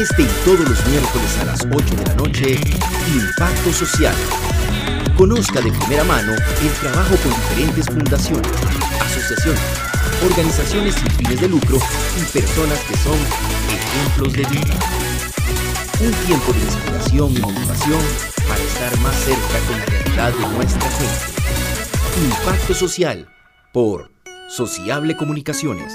Este y todos los miércoles a las 8 de la noche, Impacto Social. Conozca de primera mano el trabajo con diferentes fundaciones, asociaciones, organizaciones sin fines de lucro y personas que son ejemplos de vida. Un tiempo de inspiración y motivación para estar más cerca con la realidad de nuestra gente. Impacto Social por Sociable Comunicaciones.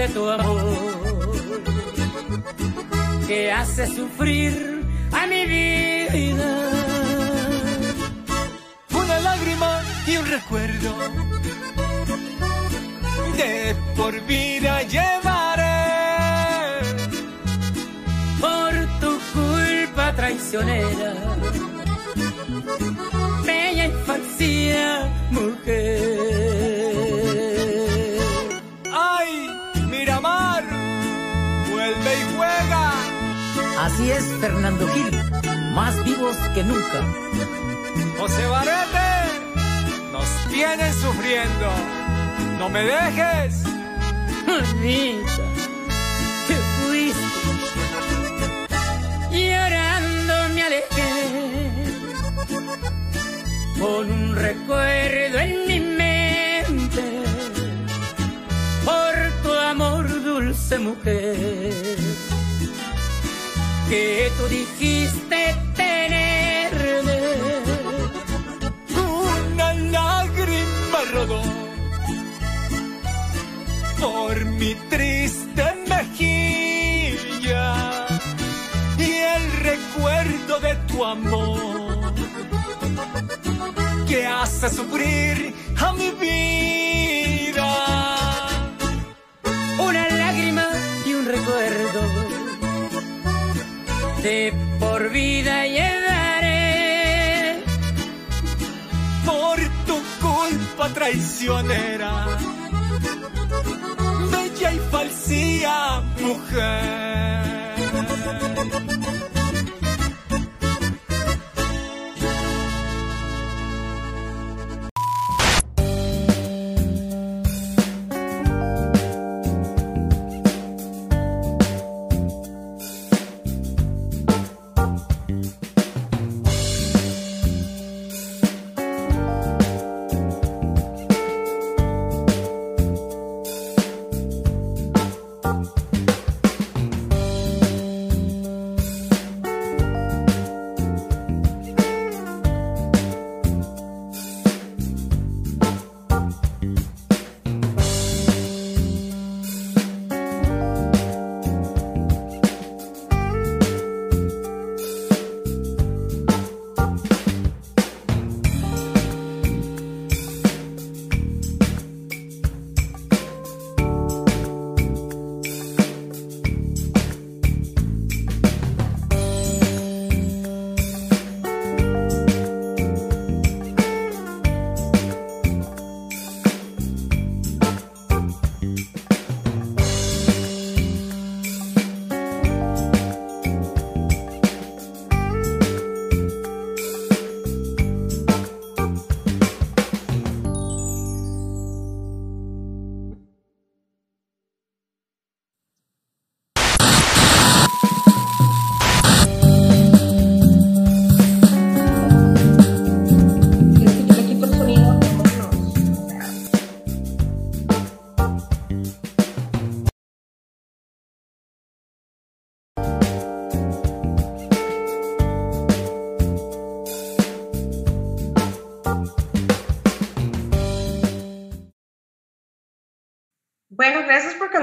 De tu amor que hace sufrir a mi vida. Una lágrima y un recuerdo de por vida llevaré. por tu culpa traicionera, bella falsa mujer. Así es, Fernando Gil, más vivos que nunca. José Barete, nos tienen sufriendo. ¡No me dejes! Bonita, te fuiste. Llorando me alejé con un recuerdo en mi mente por tu amor, dulce mujer, que tú dijiste tenerme. Una lágrima rodó por mi triste mejilla y el recuerdo de tu amor que hace sufrir a mi vida. De por vida llevaré por tu culpa traicionera, bella y falsía mujer.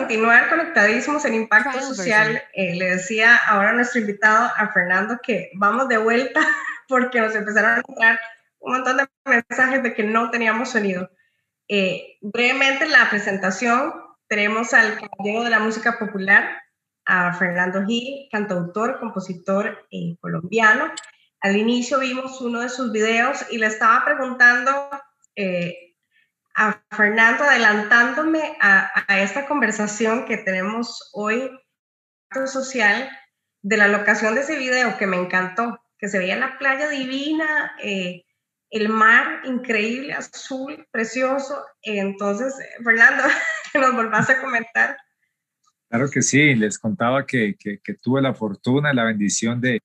Continuar conectadísimos en Impacto Social. Eh, le decía ahora a nuestro invitado, a Fernando, que vamos de vuelta porque nos empezaron a entrar un montón de mensajes de que no teníamos sonido. Eh, brevemente, la presentación, tenemos al caballero de la música popular, a Fernando Gil, cantautor, compositor eh, colombiano. Al inicio vimos uno de sus videos y le estaba preguntando a Fernando, adelantándome a, esta conversación que tenemos hoy social de la locación de ese video que me encantó, que se veía la playa divina, eh, el mar increíble, azul, precioso. Entonces, Fernando, que nos volvás a comentar. Claro que sí, les contaba que, que, que tuve la fortuna, la bendición de,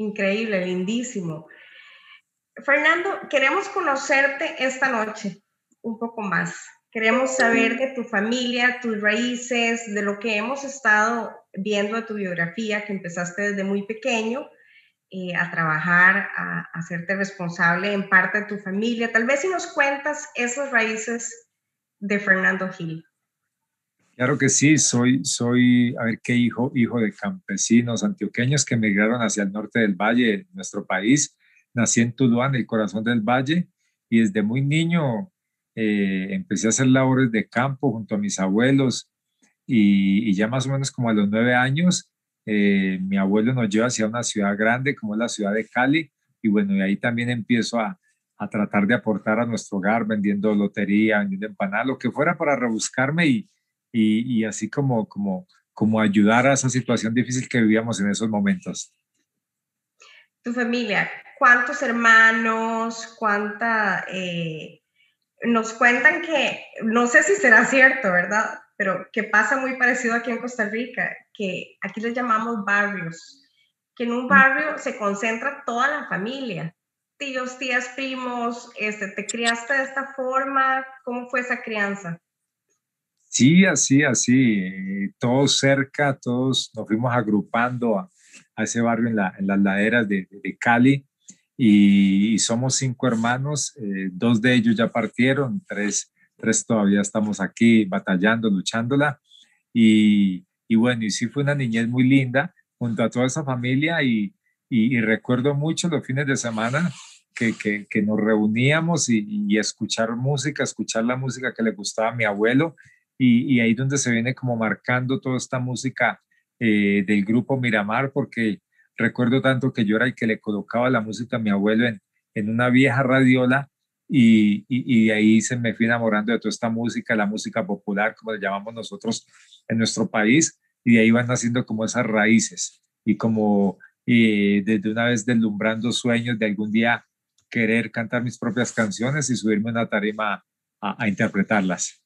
Increíble, lindísimo. Fernando, queremos conocerte esta noche un poco más. Queremos saber de tu familia, tus raíces, de lo que hemos estado viendo de tu biografía, que empezaste desde muy pequeño eh, a trabajar, a, a hacerte responsable en parte de tu familia. Tal vez si nos cuentas esas raíces de Fernando Gil. Claro que sí, soy, soy, a ver qué hijo, hijo de campesinos antioqueños que emigraron hacia el norte del valle, nuestro país. Nací en Tuluá, el corazón del valle, y desde muy niño eh, empecé a hacer labores de campo junto a mis abuelos, y, ya más o menos como a los nueve años, eh, mi abuelo nos lleva hacia una ciudad grande como la ciudad de Cali, y bueno, y ahí también empiezo a, a tratar de aportar a nuestro hogar vendiendo lotería, vendiendo empanadas, lo que fuera para rebuscarme y y, así como, como, como ayudar a esa situación difícil que vivíamos en esos momentos. Tu familia, ¿cuántos hermanos? ¿Cuánta? Eh, nos cuentan que, no sé si será cierto, ¿verdad? Pero que pasa muy parecido aquí en Costa Rica, que aquí les llamamos barrios, que en un barrio se concentra toda la familia, tíos, tías, primos, este, ¿te criaste de esta forma? ¿Cómo fue esa crianza? Sí, así, así, todos cerca, todos nos fuimos agrupando a, ese barrio en, las laderas de, Cali y, somos cinco hermanos, eh, dos de ellos ya partieron, tres, tres todavía estamos aquí batallando, luchándola y, bueno, y sí fue una niñez muy linda junto a toda esa familia y, recuerdo mucho los fines de semana que, nos reuníamos y, y, escuchar música, escuchar la música que le gustaba a mi abuelo y, y ahí donde se viene como marcando toda esta música eh, del grupo Miramar, porque recuerdo tanto que yo era el que le colocaba la música a mi abuelo en, en una vieja radiola y, y, y, ahí se me fui enamorando de toda esta música, la música popular, como le llamamos nosotros en nuestro país, y de ahí van naciendo como esas raíces y como eh, desde una vez deslumbrando sueños de algún día querer cantar mis propias canciones y subirme a una tarima a, a interpretarlas.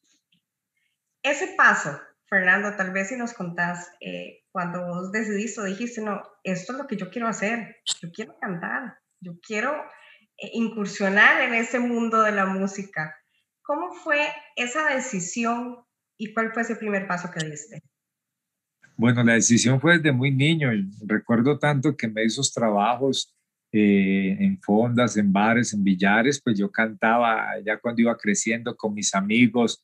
Ese paso, Fernando, tal vez si nos contás, eh, cuando vos decidiste o dijiste, no, esto es lo que yo quiero hacer, yo quiero cantar, yo quiero eh, incursionar en ese mundo de la música. ¿Cómo fue esa decisión y cuál fue ese primer paso que diste? Bueno, la decisión fue desde muy niño. Recuerdo tanto que me hizo trabajos eh, en fondas, en bares, en billares, pues yo cantaba ya cuando iba creciendo con mis amigos,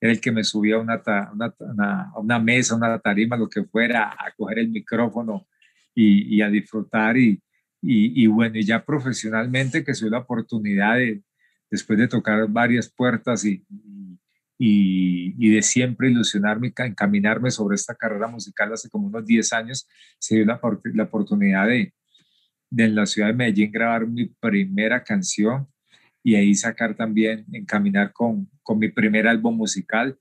era el que me subía a una, una, una, mesa, una tarima, lo que fuera, a coger el micrófono y, y a disfrutar. Y, y, y, bueno, y ya profesionalmente que soy la oportunidad de, después de tocar varias puertas y, y, de siempre ilusionarme, encaminarme sobre esta carrera musical hace como unos 10 años, se dio la, la oportunidad de, de en la ciudad de Medellín grabar mi primera canción y ahí sacar también, encaminar con, con mi primer álbum musical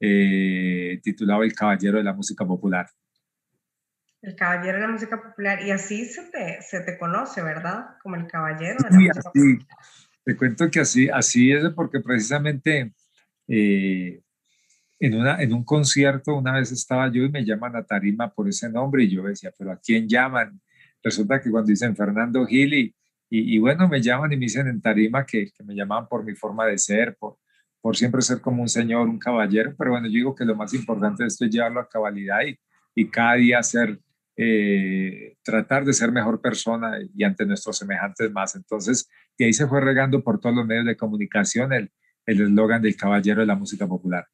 eh, titulado El Caballero de la Música Popular. El Caballero de la Música Popular, y así se te, se te conoce, ¿verdad? Como el Caballero de la Música Popular. Te cuento que así, así es porque precisamente eh, en, una, en un concierto una vez estaba yo y me llaman a tarima por ese nombre y yo decía, pero ¿a quién llaman? Resulta que cuando dicen Fernando Gili Y, bueno, me llaman y me dicen en tarima que, que, me llamaban por mi forma de ser, por, por siempre ser como un señor, un caballero, pero bueno, yo digo que lo más importante de esto es llevarlo a cabalidad y, y cada día ser, eh, tratar de ser mejor persona y ante nuestros semejantes más. Entonces, y ahí se fue regando por todos los medios de comunicación el eslogan del caballero de la música popular.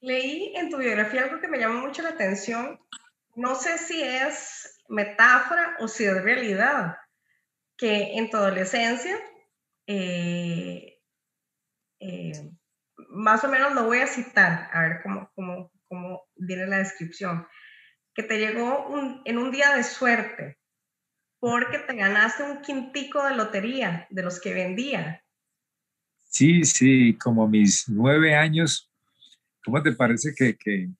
Leí en tu biografía algo que me llamó mucho la atención. No sé si es metáfora o si es realidad, que en tu adolescencia, eh, eh, más o menos lo voy a citar, a ver cómo, cómo, cómo viene la descripción, que te llegó en un día de suerte porque te ganaste un quintico de lotería de los que vendía. Sí, sí, como mis nueve años, ¿cómo te parece que, que,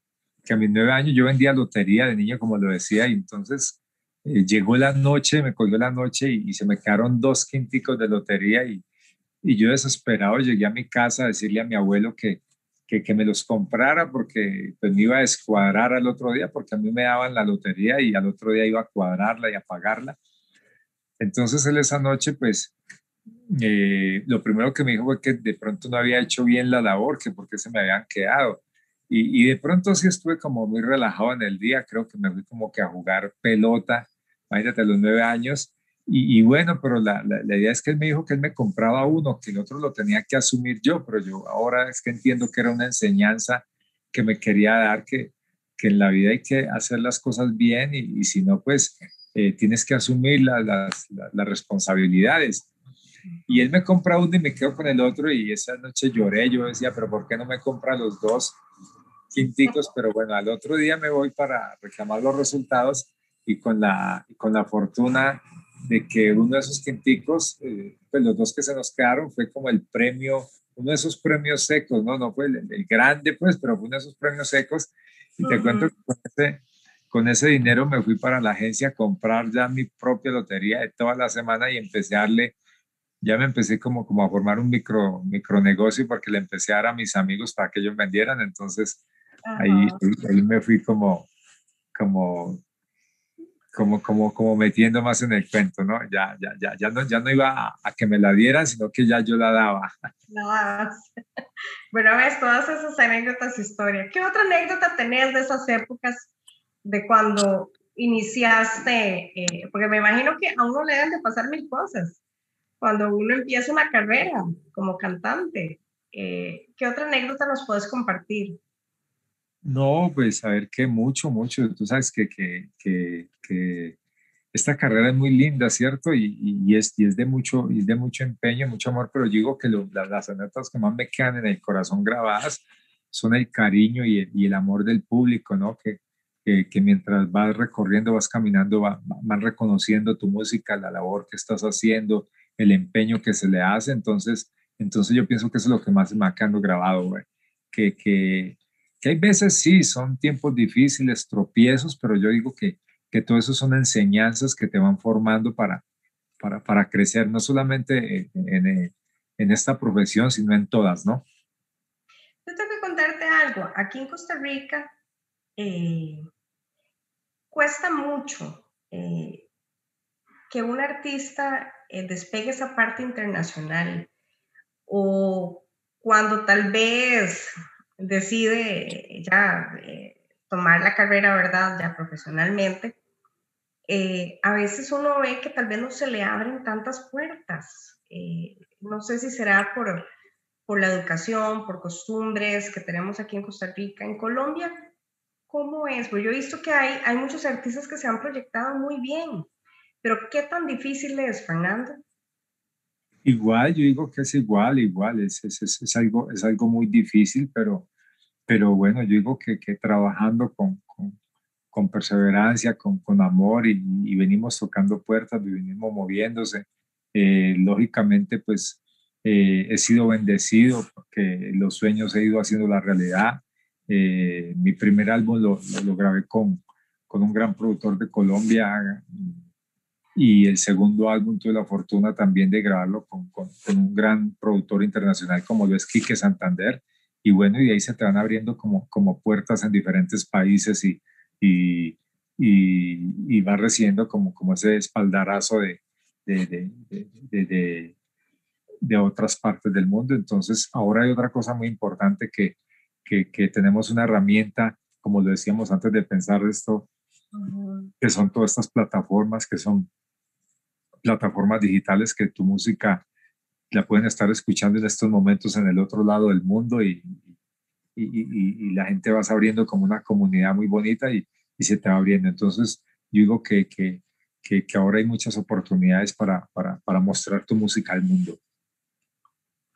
que a mis nueve años yo vendía lotería de niño, como lo decía, y entonces eh, llegó la noche, me colgó la noche y, se me quedaron dos quinticos de lotería y, yo desesperado llegué a mi casa a decirle a mi abuelo que, que, que, me los comprara porque pues me iba a descuadrar al otro día porque a mí me daban la lotería y al otro día iba a cuadrarla y a pagarla. Entonces él esa noche pues eh, lo primero que me dijo fue que de pronto no había hecho bien la labor, que porque se me habían quedado. Y, y, de pronto sí estuve como muy relajado en el día, creo que me fui como que a jugar pelota, imagínate, a los nueve años. Y, y bueno, pero la, la, la, idea es que él me dijo que él me compraba uno, que el otro lo tenía que asumir yo, pero yo ahora es que entiendo que era una enseñanza que me quería dar, que, que en la vida hay que hacer las cosas bien y, y si no, pues eh, tienes que asumir las, las, las responsabilidades. Y él me compra uno y me quedo con el otro y esa noche lloré, yo decía, pero ¿por qué no me compra los dos quinticos? Pero bueno, al otro día me voy para reclamar los resultados y con la, con la fortuna de que uno de esos quinticos, eh, pues los dos que se nos quedaron fue como el premio, uno de esos premios secos, ¿no? No fue el, el grande, pues, pero fue uno de esos premios secos. Y te cuento que con ese, con ese dinero me fui para la agencia a comprar ya mi propia lotería de toda la semana y empecé a darle ya me empecé como, como a formar un micro, micronegocio porque le empecé a dar a mis amigos para que ellos vendieran. Entonces, ahí, ahí, me fui como, como, como, como, como metiendo más en el cuento, ¿no? Ya, ya, ya, ya, no, ya no iba a, que me la dieran, sino que ya yo la daba. No, bueno, ves todas esas anécdotas, historia. ¿Qué otra anécdota tenés de esas épocas de cuando iniciaste? Eh, porque me imagino que a uno le deben de pasar mil cosas cuando uno empieza una carrera como cantante. Eh, ¿Qué otra anécdota nos puedes compartir? No, pues a ver que mucho, mucho. Tú sabes que, que, que, esta carrera es muy linda, ¿cierto? Y, y, es, y es, de mucho, es de mucho empeño, mucho amor, pero digo que lo, las, las, anécdotas que más me quedan en el corazón grabadas son el cariño y el, amor del público, ¿no? Que, que, mientras vas recorriendo, vas caminando, van reconociendo tu música, la labor que estás haciendo, el empeño que se le hace. Entonces, entonces yo pienso que eso es lo que más me ha quedado grabado, Que, que, que, hay veces sí, son tiempos difíciles, tropiezos, pero yo digo que, que todo eso son enseñanzas que te van formando para, para, para crecer, no solamente en, en, esta profesión, sino en todas, ¿no? Yo tengo que contarte algo. Aquí en Costa Rica eh, cuesta mucho eh, que un artista eh, despegue esa parte internacional o cuando tal vez decide ya eh, tomar la carrera, ¿verdad? Ya profesionalmente, eh, a veces uno ve que tal vez no se le abren tantas puertas. no sé si será por, por la educación, por costumbres que tenemos aquí en Costa Rica. En Colombia, ¿cómo es? Pues yo he visto que hay, hay muchos artistas que se han proyectado muy bien, pero ¿qué tan difícil es, Fernando? Igual, yo digo que es igual, igual, es, es, es, algo, es algo muy difícil, pero, pero bueno, yo digo que, que trabajando con, con, con, perseverancia, con, con amor y, y, venimos tocando puertas y venimos moviéndose, eh, lógicamente pues eh, he sido bendecido porque los sueños he ido haciendo la realidad. Eh, mi primer álbum lo, lo, lo grabé con, con un gran productor de Colombia, y el segundo álbum tuve la fortuna también de grabarlo con, con, un gran productor internacional como lo es Quique Santander. Y bueno, y de ahí se te van abriendo como, como puertas en diferentes países y, y, y, y vas recibiendo como, como ese espaldarazo de, de, de, de, otras partes del mundo. Entonces, ahora hay otra cosa muy importante que, que, que tenemos una herramienta, como lo decíamos antes de pensar esto, que son todas estas plataformas, que son plataformas digitales que tu música la pueden estar escuchando en estos momentos en el otro lado del mundo y, y, la gente vas abriendo como una comunidad muy bonita y, se te va abriendo. Entonces, yo digo que, que ahora hay muchas oportunidades para, para, para mostrar tu música al mundo.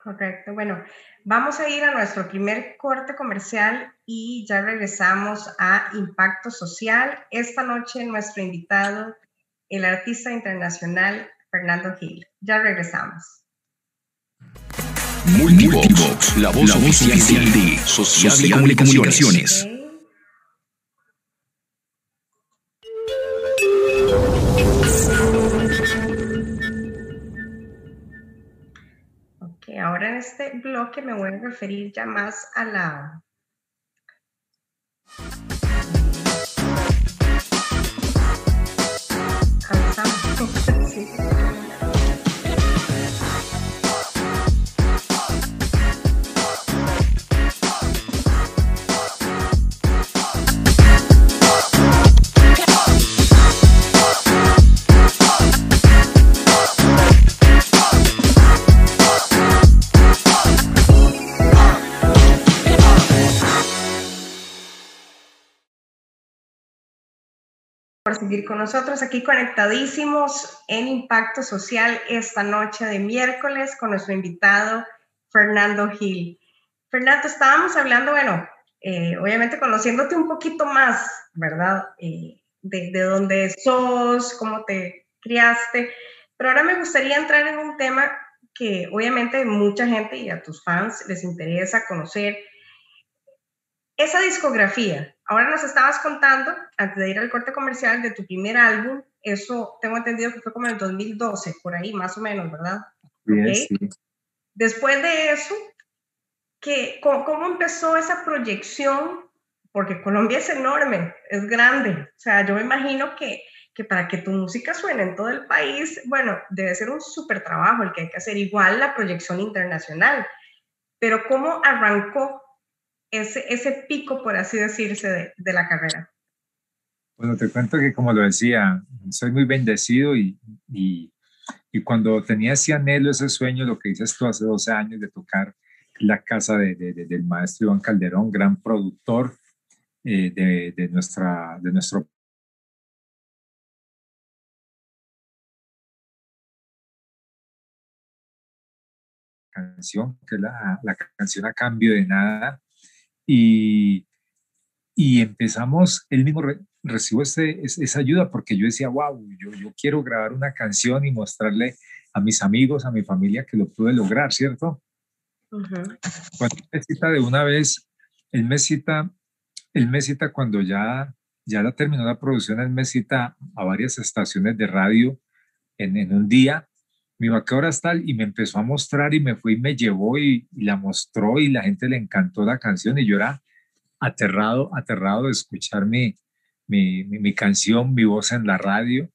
Correcto. Bueno, vamos a ir a nuestro primer corte comercial y ya regresamos a Impacto Social. Esta noche nuestro invitado, el artista internacional Fernando Gil. Ya regresamos. Multivox, la voz, la voz oficial de Social, de Comunicaciones. Ok, ahora en este bloque me voy a referir ya más a la por seguir con nosotros aquí conectadísimos en Impacto Social esta noche de miércoles con nuestro invitado Fernando Gil. Fernando, estábamos hablando, bueno, eh, obviamente conociéndote un poquito más, ¿verdad? Eh, de, de dónde sos, cómo te criaste, pero ahora me gustaría entrar en un tema que obviamente mucha gente y a tus fans les interesa conocer, esa discografía, ahora nos estabas contando, antes de ir al corte comercial, de tu primer álbum, eso tengo entendido que fue como en el 2012, por ahí más o menos, ¿verdad? Sí, Después de eso, ¿qué, cómo, empezó esa proyección? Porque Colombia es enorme, es grande. O sea, yo me imagino que, que para que tu música suene en todo el país, bueno, debe ser un súper trabajo el que hay que hacer, igual la proyección internacional. Pero ¿cómo arrancó ese, ese pico, por así decirse, de, de, la carrera? Bueno, te cuento que como lo decía, soy muy bendecido y, y, y cuando tenía ese anhelo, ese sueño, lo que dices tú hace 12 años de tocar la casa de, de, del maestro Iván Calderón, gran productor eh, de, nuestra, de nuestro canción, que es la, la, canción a cambio de nada, y, y empezamos, él mismo re, recibo ese, esa ayuda porque yo decía, wow, yo, yo quiero grabar una canción y mostrarle a mis amigos, a mi familia que lo pude lograr, ¿cierto? Uh -huh. Cuando me cita de una vez, él me cita, él me cita cuando ya, ya la terminó la producción, él me cita a varias estaciones de radio en, en un día me iba, ¿qué hora está? Y me empezó a mostrar y me fue y me llevó y, y, la mostró y la gente le encantó la canción y yo era aterrado, aterrado de escuchar mi, mi, mi, mi canción, mi voz en la radio.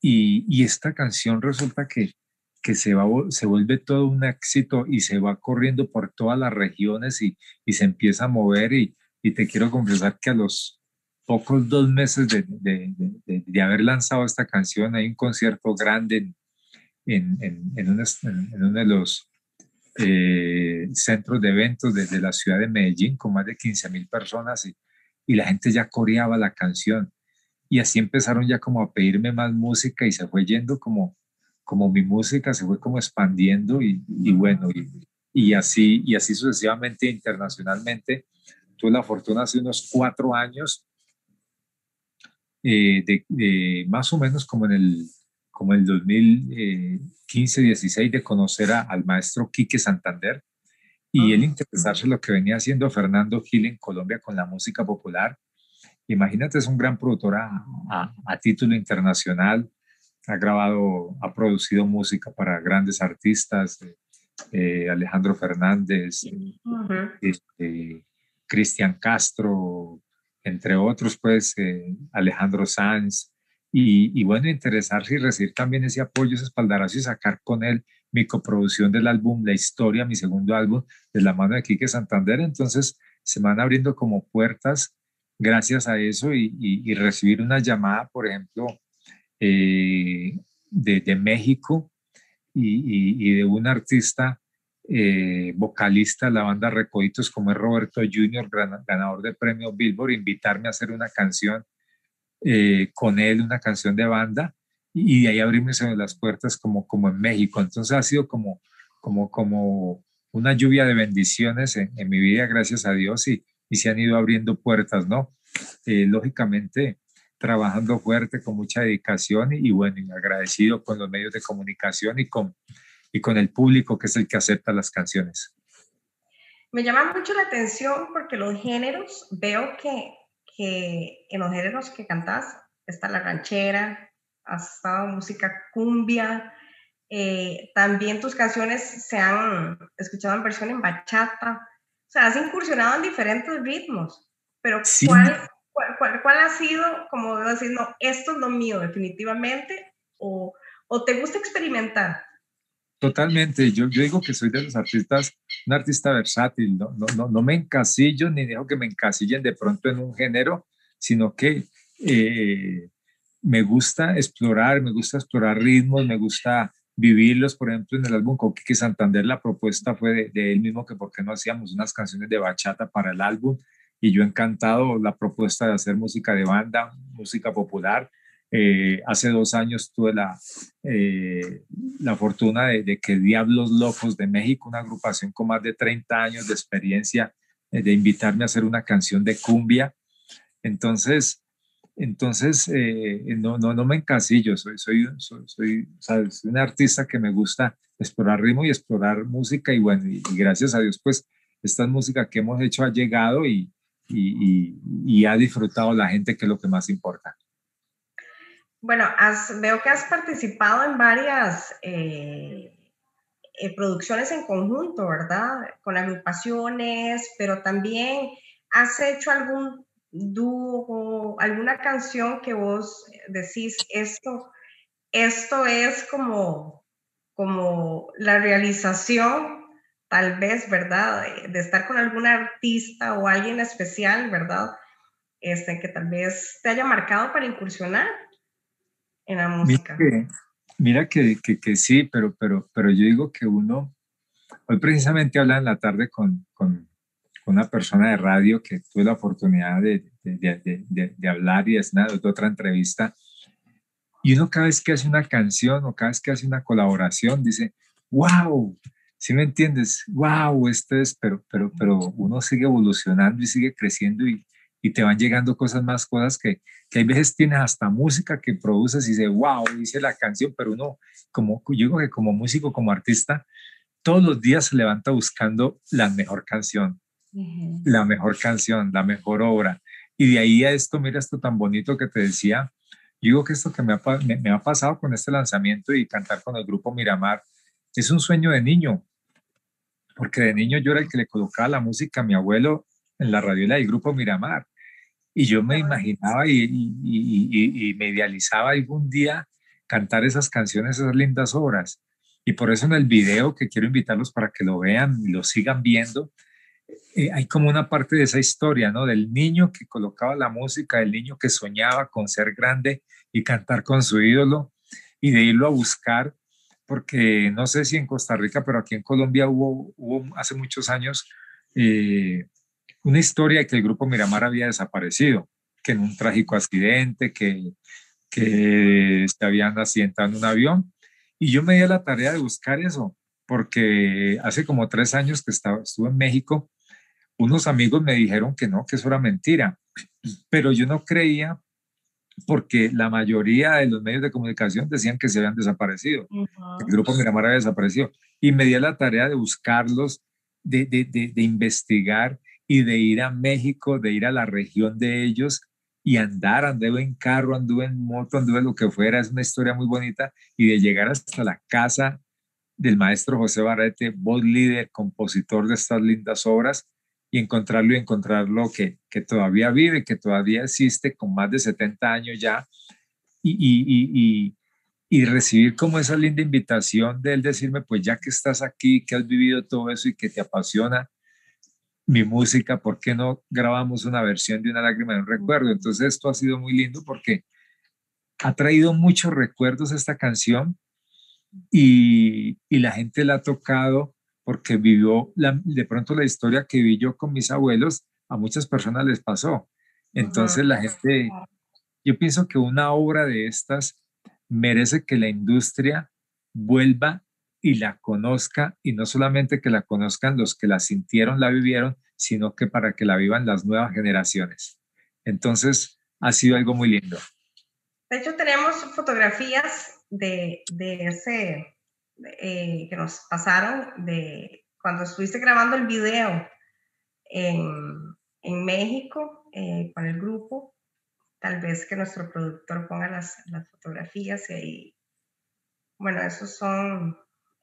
Y, y esta canción resulta que, que se, va, se vuelve todo un éxito y se va corriendo por todas las regiones y, y se empieza a mover y, y te quiero confesar que a los pocos dos meses de, de, de, de, haber lanzado esta canción hay un concierto grande en, en, en, en, una, en uno de los eh, centros de eventos desde la ciudad de Medellín con más de 15 mil personas y, y, la gente ya coreaba la canción. Y así empezaron ya como a pedirme más música y se fue yendo como, como mi música, se fue como expandiendo y, y bueno, y, y, así, y así sucesivamente internacionalmente. Tuve la fortuna hace unos cuatro años, eh, de, de, más o menos como en el como el 2015-16 de conocer a, al maestro Quique Santander y él interesarse en lo que venía haciendo Fernando Gil en Colombia con la música popular. Imagínate, es un gran productor a, a, a título internacional, ha grabado, ha producido música para grandes artistas, eh, Alejandro Fernández, eh, Cristian Castro, entre otros, pues eh, Alejandro Sanz, y, bueno, interesarse y recibir también ese apoyo, ese espaldarazo y sacar con él mi coproducción del álbum La Historia, mi segundo álbum, de la mano de Quique Santander. Entonces se van abriendo como puertas gracias a eso y, recibir una llamada, por ejemplo, eh, de, México y, de un artista eh, vocalista de la banda Recoditos como es Roberto Junior, ganador de premio Billboard, invitarme a hacer una canción eh, con él, una canción de banda, y de ahí abrirme las puertas como, como en México. Entonces ha sido como, como, como una lluvia de bendiciones en, mi vida, gracias a Dios, y, y, se han ido abriendo puertas, ¿no? Eh, lógicamente, trabajando fuerte, con mucha dedicación y, bueno, y agradecido con los medios de comunicación y con, y con el público que es el que acepta las canciones. Me llama mucho la atención porque los géneros, veo que que en los géneros que cantas está la ranchera, has estado música cumbia, eh, también tus canciones se han escuchado en versión en bachata, o sea, has incursionado en diferentes ritmos, pero ¿cuál, cuál, ha sido, como debo decir, no, esto es lo mío definitivamente, o, o te gusta experimentar? Totalmente, yo, yo digo que soy de los artistas, un artista versátil, no, no, no, no me encasillo ni dejo que me encasillen de pronto en un género, sino que eh, me gusta explorar, me gusta explorar ritmos, me gusta vivirlos, por ejemplo, en el álbum con Kiki Santander la propuesta fue de, él mismo que por qué no hacíamos unas canciones de bachata para el álbum. Y yo encantado la propuesta de hacer música de banda, música popular eh, hace dos años tuve la, eh, la fortuna de, que Diablos Locos de México, una agrupación con más de 30 años de experiencia, eh, de invitarme a hacer una canción de cumbia. Entonces, entonces no, no, no me encasillo, soy, soy, soy, soy, un artista que me gusta explorar ritmo y explorar música y bueno, y, gracias a Dios, pues esta música que hemos hecho ha llegado y, y, y ha disfrutado la gente, que es lo que más importa. Bueno, veo que has participado en varias eh, eh, producciones en conjunto, ¿verdad? Con agrupaciones, pero también has hecho algún dúo, alguna canción que vos decís, esto, esto es como, como la realización, tal vez, ¿verdad? De, estar con algún artista o alguien especial, ¿verdad? Este, que tal vez te haya marcado para incursionar en la música. Mira que, que, que, sí, pero, pero, pero yo digo que uno, hoy precisamente hablaba en la tarde con, con, una persona de radio que tuve la oportunidad de, de, de, de hablar y es nada, de otra entrevista. Y uno cada vez que hace una canción o cada vez que hace una colaboración dice, wow, si me entiendes? Wow, esto es, pero, pero, pero uno sigue evolucionando y sigue creciendo y, y te van llegando cosas más, cosas que, que hay veces tienes hasta música que produces y dices, wow, dice la canción, pero uno, como yo digo que como músico, como artista, todos los días se levanta buscando la mejor canción, la mejor canción, la mejor obra. Y de ahí a esto, mira esto tan bonito que te decía, yo digo que esto que me ha, me, me ha pasado con este lanzamiento y cantar con el grupo Miramar, es un sueño de niño, porque de niño yo era el que le colocaba la música a mi abuelo en la radiola del grupo Miramar. Y yo me imaginaba y, y, y, me idealizaba algún día cantar esas canciones, esas lindas obras. Y por eso en el video que quiero invitarlos para que lo vean y lo sigan viendo, eh, hay como una parte de esa historia, ¿no? Del niño que colocaba la música, del niño que soñaba con ser grande y cantar con su ídolo y de irlo a buscar, porque no sé si en Costa Rica, pero aquí en Colombia hubo, hubo hace muchos años eh, una historia de que el grupo Miramar había desaparecido, que en un trágico accidente, que, que se habían accidentado en un avión. Y yo me di a la tarea de buscar eso, porque hace como tres años que estaba, estuve en México, unos amigos me dijeron que no, que eso era mentira, pero yo no creía porque la mayoría de los medios de comunicación decían que se habían desaparecido, el grupo Miramar había desaparecido. Y me di a la tarea de buscarlos, de, de, de, de investigar y de ir a México, de ir a la región de ellos y andar, anduve en carro, anduve en moto, anduve lo que fuera, es una historia muy bonita, y de llegar hasta la casa del maestro José Barrete, voz líder, compositor de estas lindas obras, y encontrarlo y encontrarlo que, que todavía vive, que todavía existe con más de 70 años ya, y, y, recibir como esa linda invitación de él decirme, pues ya que estás aquí, que has vivido todo eso y que te apasiona mi música, ¿por qué no grabamos una versión de una lágrima de un recuerdo? Entonces esto ha sido muy lindo porque ha traído muchos recuerdos esta canción y, y la gente la ha tocado porque vivió de pronto la historia que vi yo con mis abuelos, a muchas personas les pasó. Entonces la gente, yo pienso que una obra de estas merece que la industria vuelva y la conozca, y no solamente que la conozcan los que la sintieron, la vivieron, sino que para que la vivan las nuevas generaciones. Entonces, ha sido algo muy lindo. De hecho, tenemos fotografías de, ese eh, que nos pasaron de cuando estuviste grabando el video en, México eh, con el grupo tal vez que nuestro productor ponga las, las fotografías y ahí, bueno, esos son,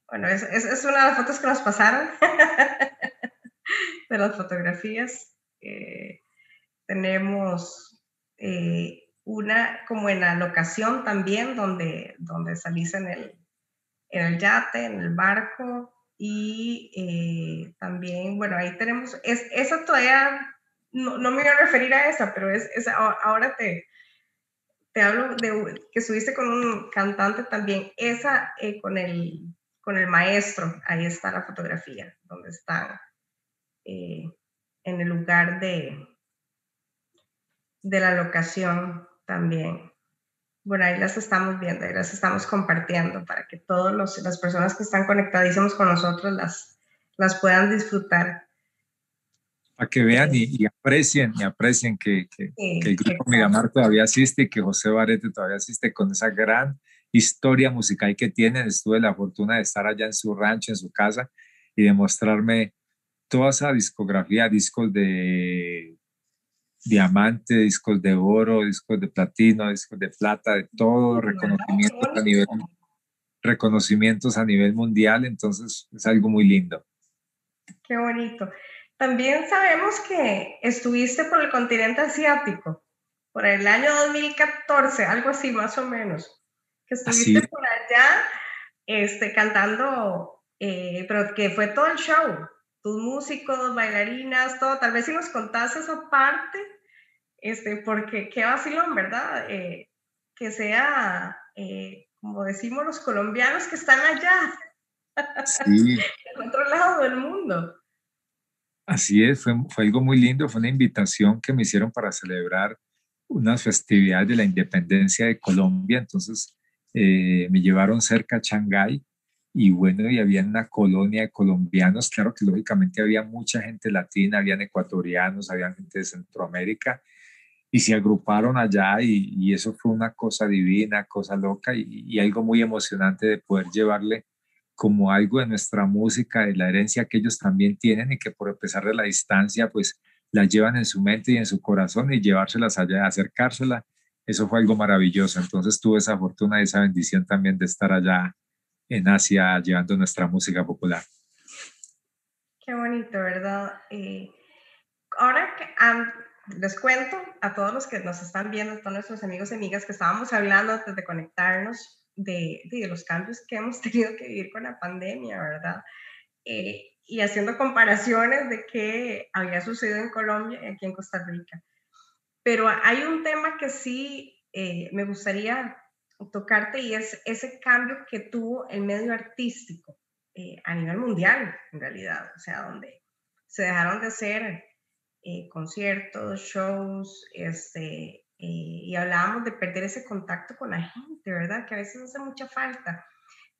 bueno, es, es, una de las fotos que nos pasaron de las fotografías. Eh, tenemos eh, una como en la locación también, donde, donde salís en el, en el yate, en el barco, y eh, también, bueno, ahí tenemos, es, esa todavía no, no, me voy a referir a esa, pero es, ahora te, te hablo de que estuviste con un cantante también, esa eh, con, el, con el maestro, ahí está la fotografía, donde está eh, en el lugar de, de la locación también. Bueno, ahí las estamos viendo, ahí las estamos compartiendo para que todas las personas que están conectadísimos con nosotros las, las puedan disfrutar a que vean y, aprecien y aprecien que, que, el grupo Miramar todavía asiste y que José Barete todavía asiste con esa gran historia musical que tienen. Estuve la fortuna de estar allá en su rancho, en su casa y de mostrarme toda esa discografía, discos de diamante, discos de oro, discos de platino, discos de plata, de todo, reconocimientos a nivel, reconocimientos a nivel mundial. Entonces es algo muy lindo. Qué bonito. También sabemos que estuviste por el continente asiático, por el año 2014, algo así más o menos, que estuviste por allá este, cantando, eh, pero que fue todo el show, tus músicos, bailarinas, todo, tal vez si nos contás esa parte, este, porque qué vacilón, ¿verdad? Eh, que sea, eh, como decimos los colombianos que están allá, sí. en otro lado del mundo. Así es, fue, fue algo muy lindo, fue una invitación que me hicieron para celebrar unas festividades de la independencia de Colombia, entonces eh, me llevaron cerca a Shanghái y bueno, y había una colonia de colombianos, claro que lógicamente había mucha gente latina, habían ecuatorianos, había gente de Centroamérica y se agruparon allá y, eso fue una cosa divina, cosa loca y, algo muy emocionante de poder llevarle como algo de nuestra música, de la herencia que ellos también tienen y que por pesar de la distancia, pues la llevan en su mente y en su corazón y llevárselas allá, acercársela, eso fue algo maravilloso. Entonces tuve esa fortuna y esa bendición también de estar allá en Asia llevando nuestra música popular. Qué bonito, ¿verdad? Eh, ahora que les cuento a todos los que nos están viendo, a todos nuestros amigos y amigas que estábamos hablando antes de conectarnos de, de, los cambios que hemos tenido que vivir con la pandemia, ¿verdad? Eh, y haciendo comparaciones de qué había sucedido en Colombia y aquí en Costa Rica. Pero hay un tema que sí eh, me gustaría tocarte y es ese cambio que tuvo el medio artístico eh, a nivel mundial, en realidad, o sea, donde se dejaron de hacer conciertos, shows, este, eh, y hablábamos de perder ese contacto con la gente, ¿verdad? Que a veces hace mucha falta.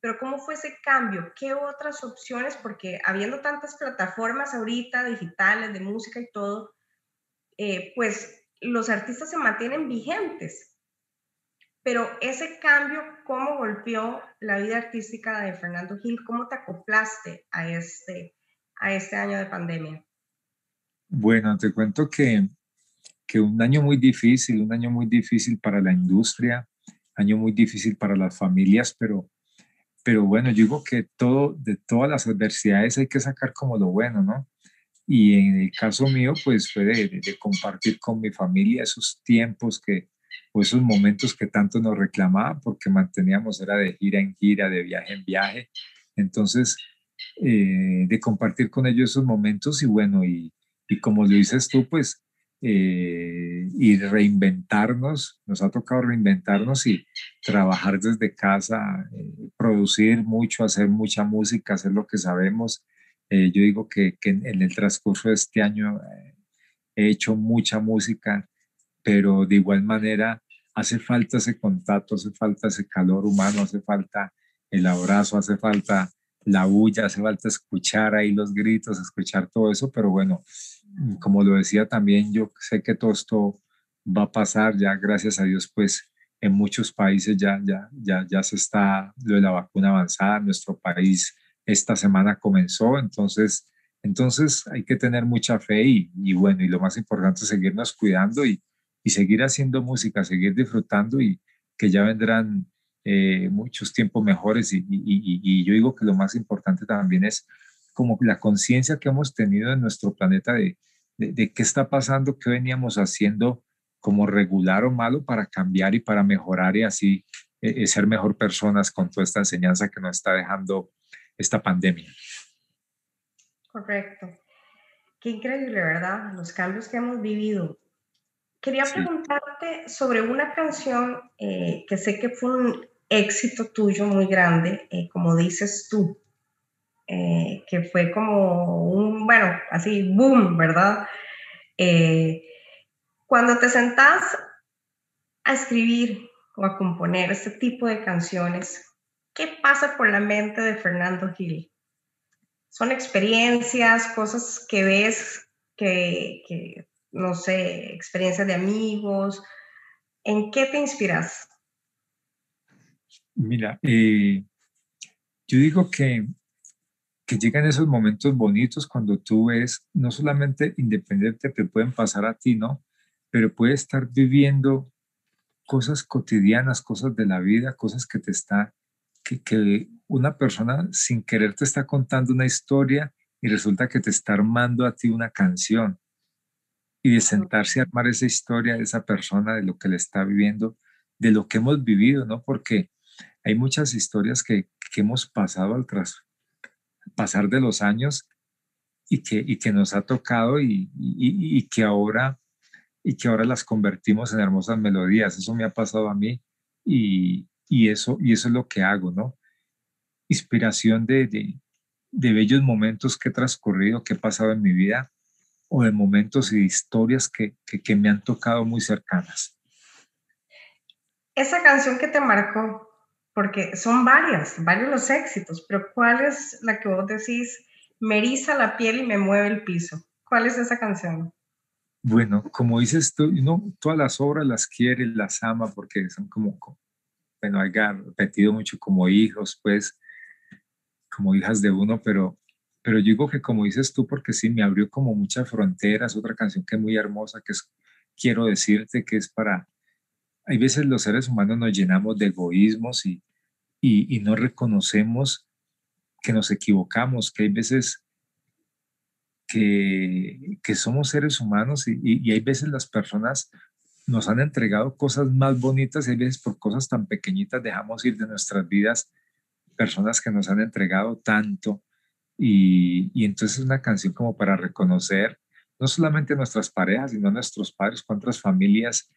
Pero ¿cómo fue ese cambio? ¿Qué otras opciones? Porque habiendo tantas plataformas ahorita digitales de música y todo, eh, pues los artistas se mantienen vigentes. Pero ese cambio, ¿cómo golpeó la vida artística de Fernando Gil? ¿Cómo te acoplaste a este, a este año de pandemia? Bueno, te cuento que que un año muy difícil, un año muy difícil para la industria, año muy difícil para las familias, pero, pero bueno, yo digo que todo, de todas las adversidades hay que sacar como lo bueno, ¿no? Y en el caso mío, pues fue de, de, compartir con mi familia esos tiempos que o esos momentos que tanto nos reclamaba porque manteníamos, era de gira en gira, de viaje en viaje. Entonces, eh, de compartir con ellos esos momentos y bueno, y, y como lo dices tú, pues, eh, y reinventarnos, nos ha tocado reinventarnos y trabajar desde casa, eh, producir mucho, hacer mucha música, hacer lo que sabemos. Yo digo que, en, el transcurso de este año he hecho mucha música, pero de igual manera hace falta ese contacto, hace falta ese calor humano, hace falta el abrazo, hace falta la bulla, hace falta escuchar ahí los gritos, escuchar todo eso, pero bueno, como lo decía también, yo sé que todo esto va a pasar, ya gracias a Dios, pues en muchos países ya, ya, ya, ya se está lo de la vacuna avanzada, nuestro país esta semana comenzó, entonces, entonces hay que tener mucha fe y, y bueno, y lo más importante es seguirnos cuidando y, y seguir haciendo música, seguir disfrutando y que ya vendrán eh, muchos tiempos mejores y, y, yo digo que lo más importante también es como la conciencia que hemos tenido en nuestro planeta de, de, qué está pasando, qué veníamos haciendo como regular o malo para cambiar y para mejorar y así eh, eh, ser mejor personas con toda esta enseñanza que nos está dejando esta pandemia. Correcto. Qué increíble, ¿verdad? Los cambios que hemos vivido Quería preguntarte sobre una canción eh, que sé que fue un éxito tuyo muy grande, eh, como dices tú, eh, que fue como un, bueno, así, boom, ¿verdad? cuando te sentás a escribir o a componer este tipo de canciones, ¿qué pasa por la mente de Fernando Gil? Son experiencias, cosas que ves que, no sé, experiencias de amigos? ¿En qué te inspiras? Mira, eh, yo digo que, que llegan esos momentos bonitos cuando tú ves, no solamente independiente te pueden pasar a ti, ¿no? Pero puedes estar viviendo cosas cotidianas, cosas de la vida, cosas que te está, que, que una persona sin querer te está contando una historia y resulta que te está armando a ti una canción y de sentarse a armar esa historia de esa persona, de lo que le está viviendo, de lo que hemos vivido, ¿no? Porque hay muchas historias que, que hemos pasado al tras, pasar de los años y que, y que nos ha tocado y, y, y, que ahora, y que ahora las convertimos en hermosas melodías. Eso me ha pasado a mí y, y eso, y eso es lo que hago, ¿no? Inspiración de, de, de bellos momentos que he transcurrido, que he pasado en mi vida o de momentos y historias que, que, me han tocado muy cercanas. Esa canción que te marcó, porque son varias, varios los éxitos, pero ¿cuál es la que vos decís, me eriza la piel y me mueve el piso? ¿Cuál es esa canción? Bueno, como dices tú, no, todas las obras las quiere, las ama porque son como, bueno, hay repetido mucho como hijos, pues, como hijas de uno, pero pero yo digo que como dices tú, porque sí, me abrió como muchas fronteras, otra canción que es muy hermosa, que es Quiero decirte, que es para, hay veces los seres humanos nos llenamos de egoísmos y, y, no reconocemos que nos equivocamos, que hay veces que, que somos seres humanos y, y, hay veces las personas nos han entregado cosas más bonitas y hay veces por cosas tan pequeñitas dejamos ir de nuestras vidas personas que nos han entregado tanto y, y entonces es una canción como para reconocer no solamente nuestras parejas, sino nuestros padres, cuántas familias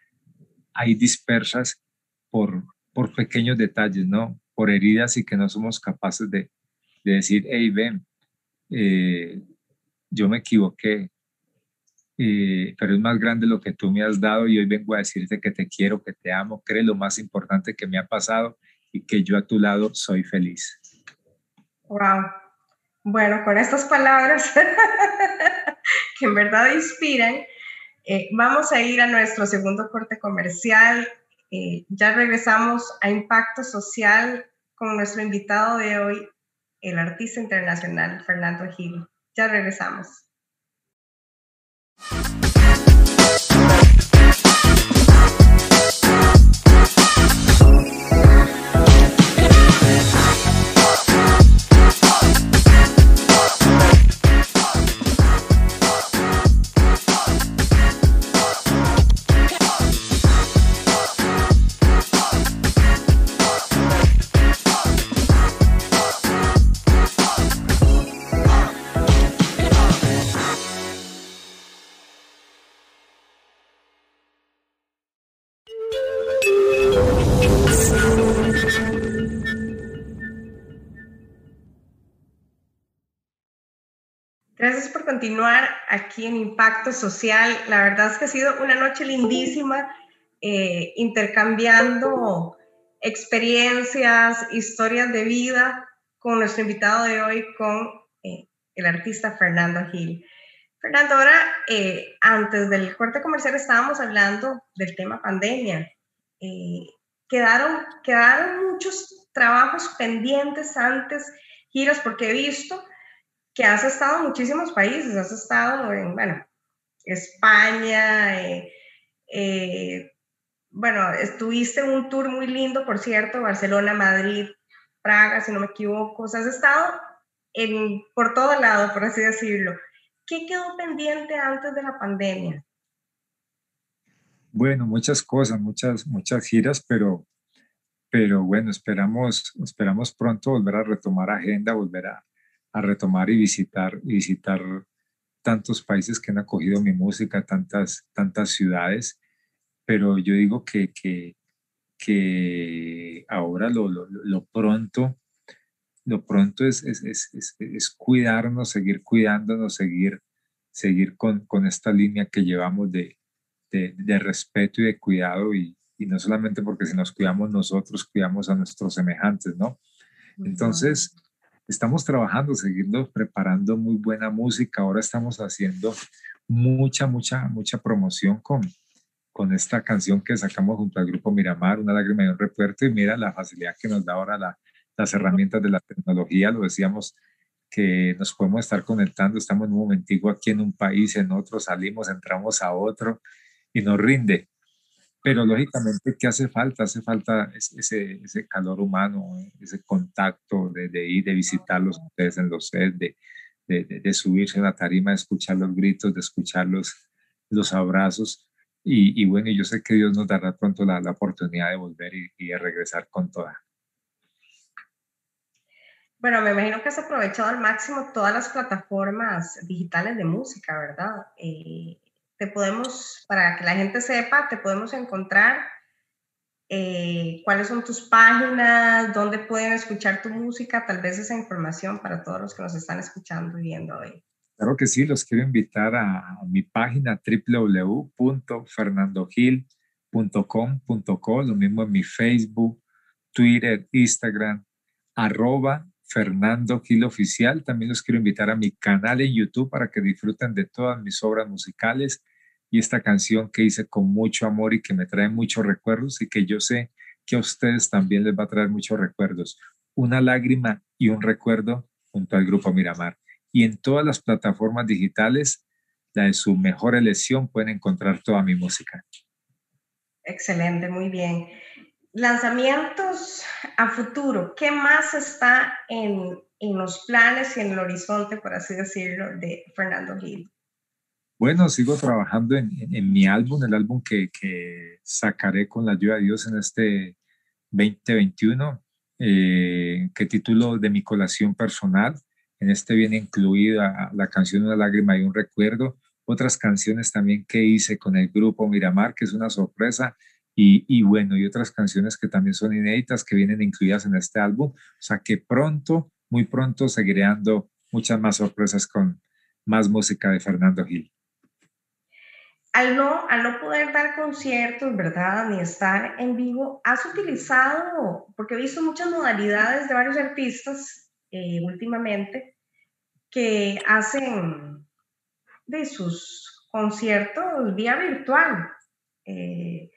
hay dispersas por, por pequeños detalles, ¿no? Por heridas y que no somos capaces de, de decir, hey, ven, eh, yo me equivoqué, eh, pero es más grande lo que tú me has dado y hoy vengo a decirte que te quiero, que te amo, que eres lo más importante que me ha pasado y que yo a tu lado soy feliz. Wow, bueno, con estas palabras que en verdad inspiran, eh, vamos a ir a nuestro segundo corte comercial. Eh, ya regresamos a Impacto Social con nuestro invitado de hoy, el artista internacional Fernando Gil. Ya regresamos. Thank you. Gracias por continuar aquí en Impacto Social. La verdad es que ha sido una noche lindísima, eh, intercambiando experiencias, historias de vida con nuestro invitado de hoy, con eh, el artista Fernando Gil. Fernando, ahora, eh, antes del corte comercial estábamos hablando del tema pandemia quedaron, quedaron muchos trabajos pendientes antes, giras, porque he visto que has estado en muchísimos países, has estado en, bueno, España, eh, eh, bueno, estuviste en un tour muy lindo, por cierto, Barcelona, Madrid, Praga, si no me equivoco, has estado en, por todo lado, por así decirlo. ¿Qué quedó pendiente antes de la pandemia? Bueno, muchas cosas, muchas, muchas giras, pero, pero bueno, esperamos, esperamos pronto volver a retomar agenda, volver a, a retomar y visitar, visitar tantos países que han acogido mi música, tantas, tantas ciudades, pero yo digo que, que, que ahora lo, lo, lo, pronto, lo pronto es, es, es, es, cuidarnos, seguir cuidándonos, seguir, seguir con, con esta línea que llevamos de, de, de respeto y de cuidado y, y, no solamente porque si nos cuidamos nosotros, cuidamos a nuestros semejantes, ¿no? Entonces, estamos trabajando, seguimos preparando muy buena música. Ahora estamos haciendo mucha, mucha, mucha promoción con, con esta canción que sacamos junto al grupo Miramar, Una lágrima y un recuerdo. Y mira la facilidad que nos da ahora las herramientas de la tecnología. Lo decíamos que nos podemos estar conectando. Estamos en un momentico aquí en un país, en otro, salimos, entramos a otro y nos rinde pero lógicamente, ¿qué hace falta? Hace falta ese, ese calor humano, ese contacto de, de ir, de visitarlos ustedes en los sets, de, de, de, subirse a la tarima, de escuchar los gritos, de escuchar los, los abrazos. Y, y, bueno, yo sé que Dios nos dará pronto la, la oportunidad de volver y, y, de regresar con toda. Bueno, me imagino que has aprovechado al máximo todas las plataformas digitales de música, ¿verdad? Eh, te podemos, para que la gente sepa, te podemos encontrar eh, cuáles son tus páginas, dónde pueden escuchar tu música, tal vez esa información para todos los que nos están escuchando y viendo hoy. Claro que sí, los quiero invitar a, mi página www.fernandogil.com.co, lo mismo en mi Facebook, Twitter, Instagram, arroba Fernando Gil Oficial. También los quiero invitar a mi canal en YouTube para que disfruten de todas mis obras musicales y esta canción que hice con mucho amor y que me trae muchos recuerdos y que yo sé que a ustedes también les va a traer muchos recuerdos. Una lágrima y un recuerdo junto al grupo Miramar. Y en todas las plataformas digitales, la de su mejor elección, pueden encontrar toda mi música. Excelente, muy bien lanzamientos a futuro, ¿qué más está en, en, los planes y en el horizonte, por así decirlo, de Fernando Gil? Bueno, sigo trabajando en, en, mi álbum, el álbum que, que, sacaré con la ayuda de Dios en este 2021, eh, que titulo de mi colación personal. En este viene incluida la canción Una lágrima y un recuerdo, otras canciones también que hice con el grupo Miramar, que es una sorpresa, y, bueno, y otras canciones que también son inéditas que vienen incluidas en este álbum. O sea que pronto, muy pronto, seguiré dando muchas más sorpresas con más música de Fernando Gil. Al no, al no poder dar conciertos, ¿verdad? Ni estar en vivo, has utilizado, porque he visto muchas modalidades de varios artistas eh, últimamente que hacen de sus conciertos vía virtual. Eh,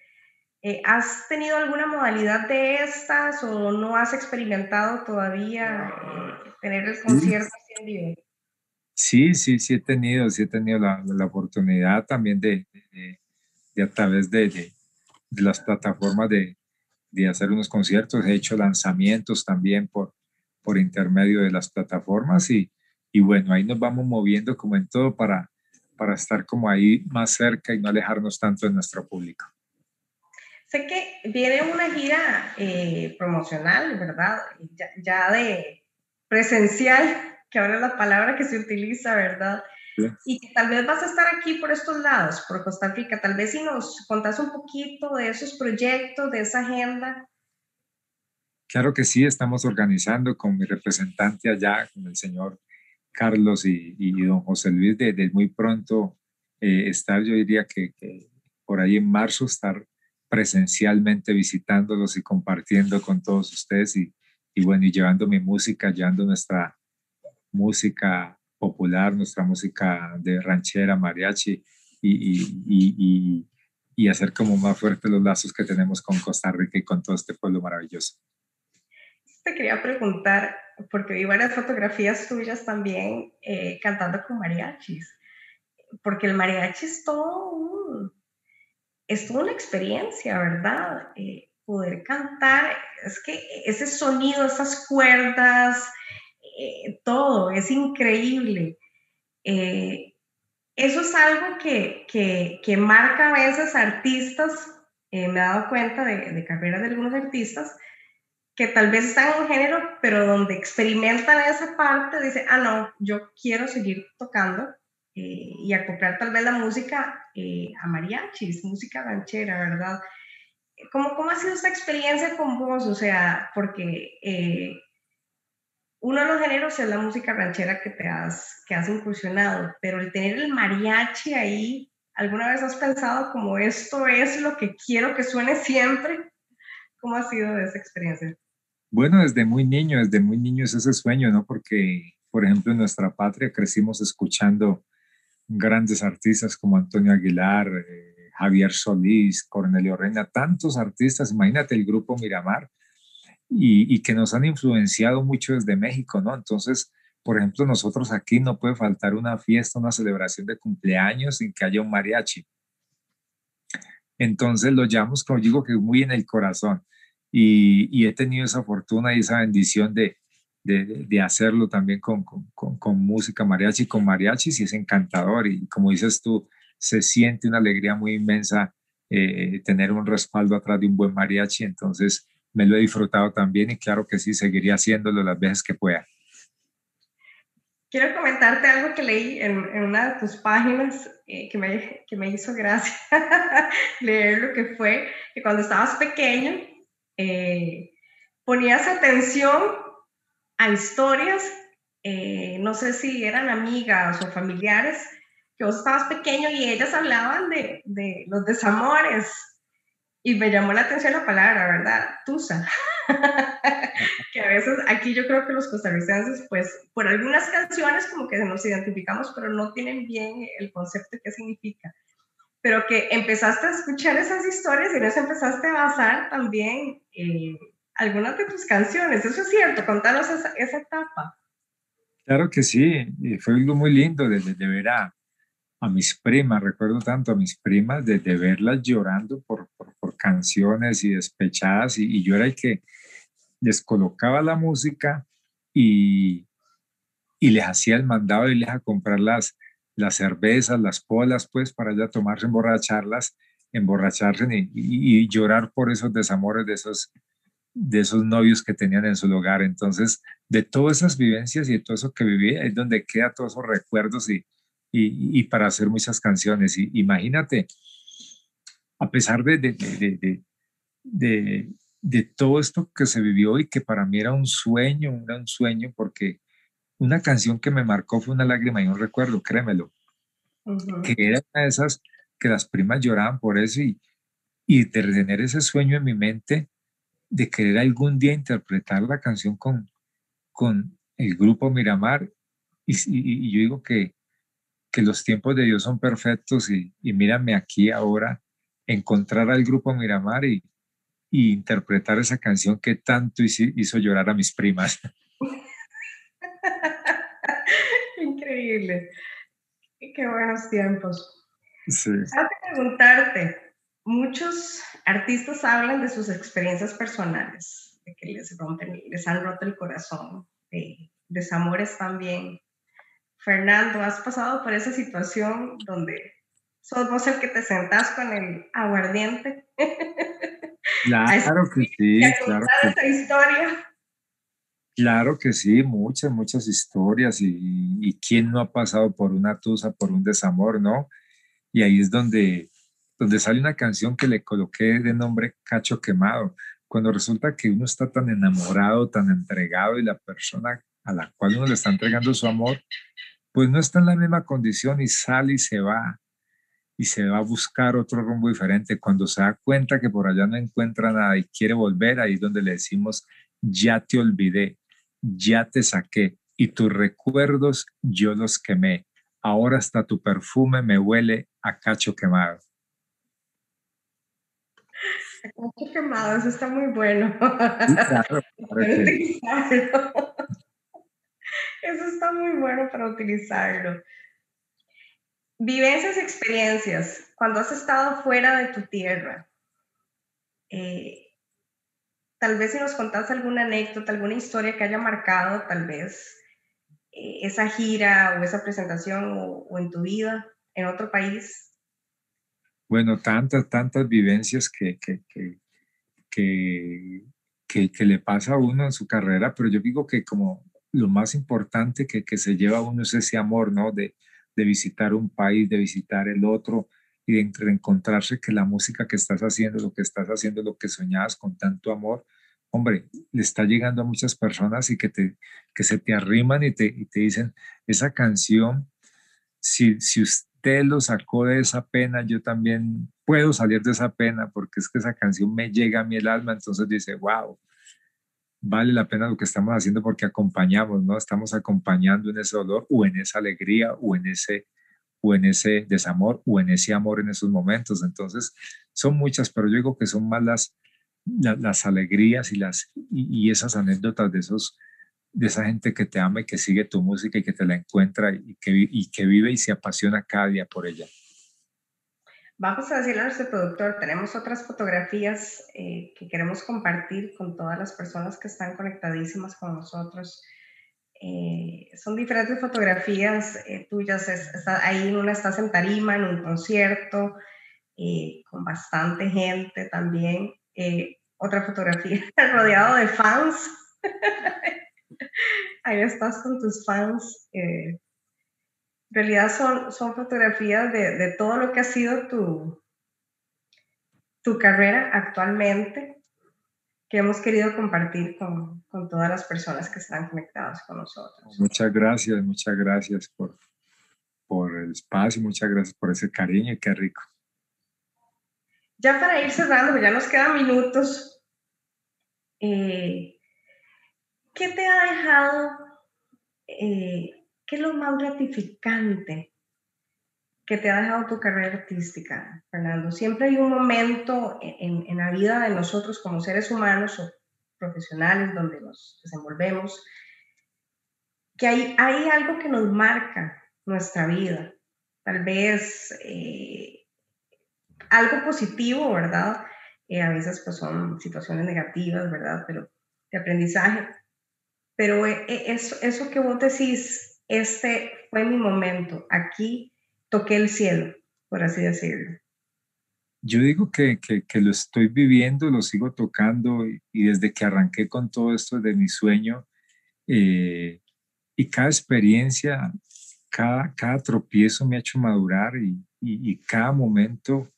eh, ¿Has tenido alguna modalidad de estas o no has experimentado todavía eh, tener el concierto así en vivo? Sí, sí, sí he tenido, sí he tenido la, la oportunidad también de, de, de, a través de, de, las plataformas de, de hacer unos conciertos. He hecho lanzamientos también por, por intermedio de las plataformas y, y bueno, ahí nos vamos moviendo como en todo para, para estar como ahí más cerca y no alejarnos tanto de nuestro público. Sé que viene una gira eh, promocional, ¿verdad? Ya, de presencial, que ahora es la palabra que se utiliza, ¿verdad? Y que tal vez vas a estar aquí por estos lados, por Costa Rica. Tal vez si nos contás un poquito de esos proyectos, de esa agenda. Claro que sí, estamos organizando con mi representante allá, con el señor Carlos y, don José Luis de, muy pronto eh, estar, yo diría que, por ahí en marzo estar presencialmente visitándolos y compartiendo con todos ustedes y, y bueno, y llevando mi música, llevando nuestra música popular, nuestra música de ranchera, mariachi y, y, hacer como más fuertes los lazos que tenemos con Costa Rica y con todo este pueblo maravilloso. Te quería preguntar, porque vi varias fotografías tuyas también eh, cantando con mariachis, porque el mariachi es todo es una experiencia, ¿verdad? Eh, poder cantar, es que ese sonido, esas cuerdas, eh, todo, es increíble. Eh, eso es algo que, que, que, marca a veces artistas, me he dado cuenta de, de carreras de algunos artistas, que tal vez están en un género, pero donde experimentan esa parte, dice, ah, no, yo quiero seguir tocando y acoplar tal vez la música a mariachis, música ranchera, ¿verdad? ¿Cómo, ¿Cómo ha sido esta experiencia con vos? O sea, porque uno de los géneros es la música ranchera que te has, que has incursionado, pero el tener el mariachi ahí, ¿alguna vez has pensado como esto es lo que quiero que suene siempre? ¿Cómo ha sido esa experiencia? Bueno, desde muy niño, desde muy niño es ese sueño, ¿no? Porque, por ejemplo, en nuestra patria crecimos escuchando grandes artistas como Antonio Aguilar, eh, Javier Solís, Cornelio Reina, tantos artistas, imagínate el grupo Miramar, y, que nos han influenciado mucho desde México, ¿no? Entonces, por ejemplo, nosotros aquí no puede faltar una fiesta, una celebración de cumpleaños sin que haya un mariachi. Entonces lo llamamos, como digo, que muy en el corazón. Y, he tenido esa fortuna y esa bendición de, de, hacerlo también con, con, con, música mariachi, con mariachis, y es encantador. Y como dices tú, se siente una alegría muy inmensa eh, tener un respaldo atrás de un buen mariachi. Entonces, me lo he disfrutado también y claro que sí, seguiría haciéndolo las veces que pueda. Quiero comentarte algo que leí en, una de tus páginas eh, que, me, que, me, hizo gracia leer lo que fue que cuando estabas pequeño eh, ponías atención a historias, eh, no sé si eran amigas o familiares, que vos estabas pequeño y ellas hablaban de, de los desamores y me llamó la atención la palabra, ¿verdad? Tusa. que a veces aquí yo creo que los costarricenses, pues por algunas canciones como que nos identificamos, pero no tienen bien el concepto qué significa. Pero que empezaste a escuchar esas historias y en empezaste a basar también eh, algunas de tus canciones. Eso es cierto, contanos esa, esa etapa. Claro que sí, fue algo muy lindo de, de ver a, a mis primas, recuerdo tanto a mis primas de, verlas llorando por, por, canciones y despechadas y, yo era el que les colocaba la música y, y les hacía el mandado y les a comprar las, las cervezas, las polas, pues para ya tomarse, emborracharlas, emborracharse y, y, llorar por esos desamores de esos, de esos novios que tenían en su hogar. Entonces, de todas esas vivencias y de todo eso que viví, es donde queda todos esos recuerdos y, y, para hacer muchas canciones. Y, imagínate, a pesar de, de, de, de, todo esto que se vivió y que para mí era un sueño, era un sueño, porque una canción que me marcó fue una lágrima y un recuerdo, créemelo, que era una de esas que las primas lloraban por eso y, y de tener ese sueño en mi mente de querer algún día interpretar la canción con, con el grupo Miramar. Y, y, y yo digo que, que los tiempos de Dios son perfectos y, y mírame aquí ahora, encontrar al grupo Miramar y, interpretar esa canción que tanto hizo, llorar a mis primas. Increíble. Qué buenos tiempos. Sí. preguntarte, muchos artistas hablan de sus experiencias personales, de que les rompen, les han roto el corazón, de desamores también. Fernando, ¿has pasado por esa situación donde sos vos el que te sentás con el aguardiente? Claro que sí, claro que esa historia. Claro que sí, muchas, muchas historias y, y quién no ha pasado por una tusa, por un desamor, ¿no? Y ahí es donde, donde sale una canción que le coloqué de nombre Cacho Quemado, cuando resulta que uno está tan enamorado, tan entregado y la persona a la cual uno le está entregando su amor pues no está en la misma condición y sale y se va y se va a buscar otro rumbo diferente. Cuando se da cuenta que por allá no encuentra nada y quiere volver, ahí es donde le decimos, ya te olvidé, ya te saqué y tus recuerdos yo los quemé. Ahora hasta tu perfume me huele a cacho quemado. A cacho quemado, eso está muy bueno. Eso está muy bueno para utilizarlo. Vivencias, experiencias, cuando has estado fuera de tu tierra, eh, tal vez si nos contás alguna anécdota, alguna historia que haya marcado tal vez eh, esa gira o esa presentación o, en tu vida en otro país. Bueno, tantas, tantas vivencias que, que, que, que, le pasa a uno en su carrera, pero yo digo que como lo más importante que, que se lleva a uno es ese amor, ¿no? De, de visitar un país, de visitar el otro y de encontrarse que la música que estás haciendo, lo que estás haciendo, lo que soñabas con tanto amor, hombre, le está llegando a muchas personas y que, te, que se te arriman y te, y te dicen, esa canción, si, si usted lo sacó de esa pena, yo también puedo salir de esa pena porque es que esa canción me llega a mi el alma, entonces dice, wow, vale la pena lo que estamos haciendo porque acompañamos, ¿no? Estamos acompañando en ese dolor o en esa alegría o en ese o en ese desamor o en ese amor en esos momentos. Entonces, son muchas, pero yo digo que son más las, las, alegrías y, las, y, esas anécdotas de, esos, de esa gente que te ama y que sigue tu música y que te la encuentra y que, y que vive y se apasiona cada día por ella. Vamos a decirle a nuestro productor, tenemos otras fotografías eh, que queremos compartir con todas las personas que están conectadísimas con nosotros. Eh, son diferentes fotografías eh, tuyas. ahí una estás en tarima, en un concierto, con bastante gente también. otra fotografía rodeado de fans. ahí estás con tus fans en realidad son, son fotografías de, de todo lo que ha sido tu, tu carrera actualmente que hemos querido compartir con, con, todas las personas que están conectadas con nosotros. Muchas gracias, muchas gracias por, por el espacio, muchas gracias por ese cariño y qué rico. Ya para ir cerrando, ya nos quedan minutos, eh, ¿qué te ha dejado eh, ¿Qué es lo más gratificante que te ha dejado tu carrera artística, Fernando? Siempre hay un momento en, la vida de nosotros como seres humanos o profesionales donde nos desenvolvemos, que hay, hay algo que nos marca nuestra vida. Tal vez eh, algo positivo, ¿verdad? Eh, a veces pues son situaciones negativas, ¿verdad? Pero de aprendizaje. Pero eh, eso, eso que vos decís, este fue mi momento, aquí toqué el cielo, por así decirlo. Yo digo que, que, lo estoy viviendo, lo sigo tocando y, desde que arranqué con todo esto de mi sueño eh, y cada experiencia, cada, cada tropiezo me ha hecho madurar y, y, cada momento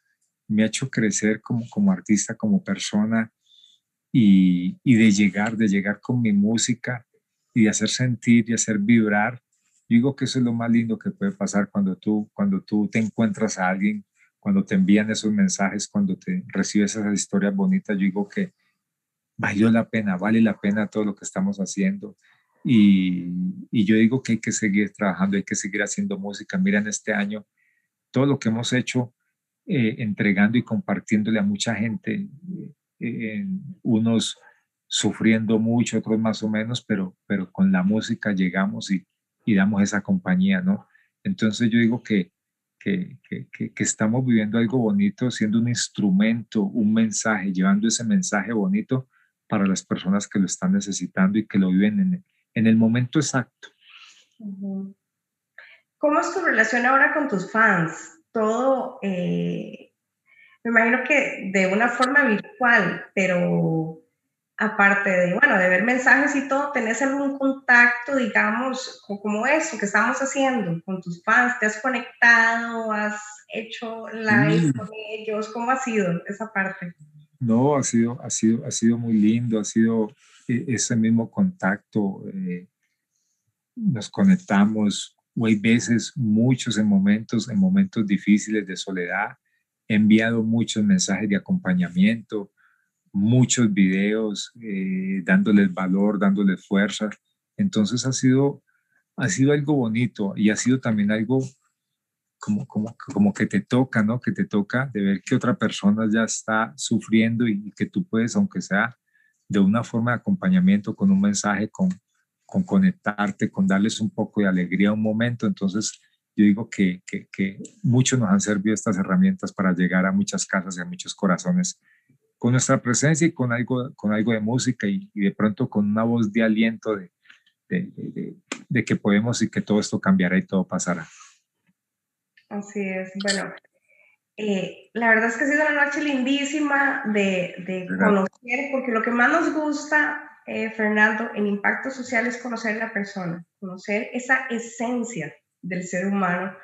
me ha hecho crecer como, como artista, como persona y, y de llegar, de llegar con mi música y hacer sentir y hacer vibrar digo que eso es lo más lindo que puede pasar cuando tú, cuando tú te encuentras a alguien, cuando te envían esos mensajes, cuando te recibes esas historias bonitas. Yo digo que valió la pena, vale la pena todo lo que estamos haciendo. Y, y yo digo que hay que seguir trabajando, hay que seguir haciendo música. Mira, en este año, todo lo que hemos hecho, eh, entregando y compartiéndole a mucha gente, eh, unos sufriendo mucho, otros más o menos, pero, pero con la música llegamos y, y damos esa compañía, ¿no? Entonces yo digo que, que, que, que, estamos viviendo algo bonito, siendo un instrumento, un mensaje, llevando ese mensaje bonito para las personas que lo están necesitando y que lo viven en, el momento exacto. ¿Cómo es tu relación ahora con tus fans? Todo, eh, me imagino que de una forma virtual, pero aparte de, bueno, de ver mensajes y todo, ¿tenés algún contacto, digamos, como eso que estamos haciendo con tus fans? ¿Te has conectado? ¿Has hecho live con ellos? ¿Cómo ha sido esa parte? No, ha sido, ha sido, ha sido muy lindo, ha sido e, ese mismo contacto. Eh, nos conectamos, o hay veces, muchos en momentos, en momentos difíciles de soledad, he enviado muchos mensajes de acompañamiento, muchos videos, eh, dándoles valor, dándoles fuerza. Entonces ha sido, ha sido algo bonito y ha sido también algo como, como, como que te toca, ¿no? Que te toca de ver que otra persona ya está sufriendo y, que tú puedes, aunque sea de una forma de acompañamiento, con un mensaje, con, con conectarte, con darles un poco de alegría un momento. Entonces, yo digo que, que, que mucho nos han servido estas herramientas para llegar a muchas casas y a muchos corazones con nuestra presencia y con algo, con algo de música y, de pronto con una voz de aliento de, de, de, que podemos y que todo esto cambiará y todo pasará. Así es. Bueno, eh, la verdad es que ha sido una noche lindísima de, de conocer, porque lo que más nos gusta, eh, Fernando, en impacto social es conocer a la persona, conocer esa esencia del ser humano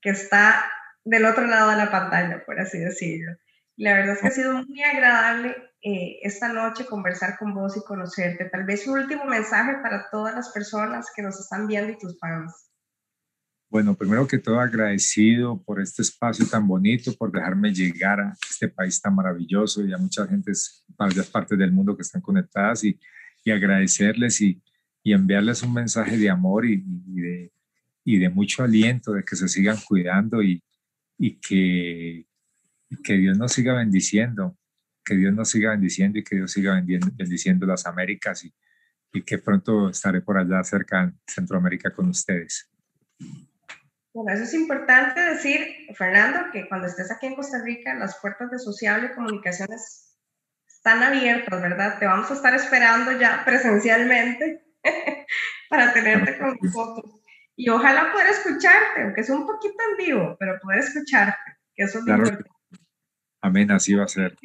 que está del otro lado de la pantalla, por así decirlo. La verdad es que ha sido muy agradable eh, esta noche conversar con vos y conocerte. Tal vez un último mensaje para todas las personas que nos están viendo y tus fans. Bueno, primero que todo agradecido por este espacio tan bonito, por dejarme llegar a este país tan maravilloso y a muchas gentes para varias partes del mundo que están conectadas y, y agradecerles y, y, enviarles un mensaje de amor y, y, de, y de mucho aliento, de que se sigan cuidando y, y que, que Dios nos siga bendiciendo, que Dios nos siga bendiciendo y que Dios siga bendiciendo las Américas y, y que pronto estaré por allá cerca en Centroamérica con ustedes. Bueno, eso es importante decir, Fernando, que cuando estés aquí en Costa Rica, las puertas de Sociable Comunicaciones están abiertas, ¿verdad? Te vamos a estar esperando ya presencialmente para tenerte con nosotros. Y ojalá poder escucharte, aunque es un poquito en vivo, pero poder escucharte, que eso es claro. importante. Amén, así va a ser.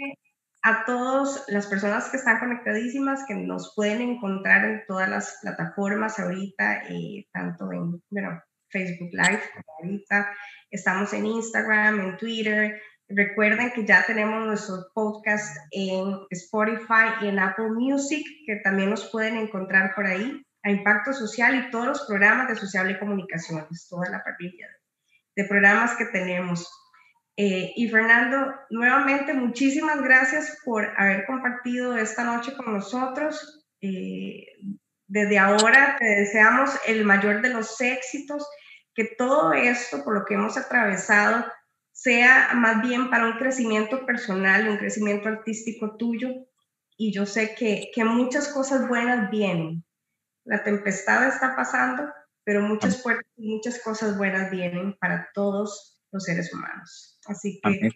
A todas las personas que están conectadísimas, que nos pueden encontrar en todas las plataformas ahorita, eh, tanto en bueno, Facebook Live como ahorita, estamos en Instagram, en Twitter. Recuerden que ya tenemos nuestro podcast en Spotify y en Apple Music, que también nos pueden encontrar por ahí, a Impacto Social y todos los programas de Sociable Comunicaciones, toda la parrilla de programas que tenemos. Eh, y Fernando, nuevamente muchísimas gracias por haber compartido esta noche con nosotros. Eh, desde ahora te deseamos el mayor de los éxitos, que todo esto, por lo que hemos atravesado, sea más bien para un crecimiento personal, un crecimiento artístico tuyo. Y yo sé que, que muchas cosas buenas vienen. La tempestad está pasando, pero muchas, puertas, muchas cosas buenas vienen para todos los seres humanos. Así que.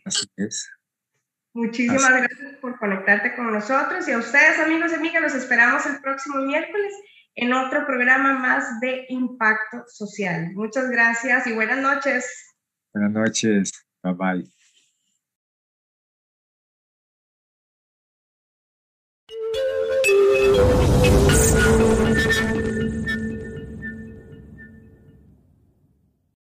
Muchísimas gracias por conectarte con nosotros y a ustedes, amigos y amigas, los esperamos el próximo miércoles en otro programa más de impacto social. Muchas gracias y buenas noches. Buenas noches. Bye bye.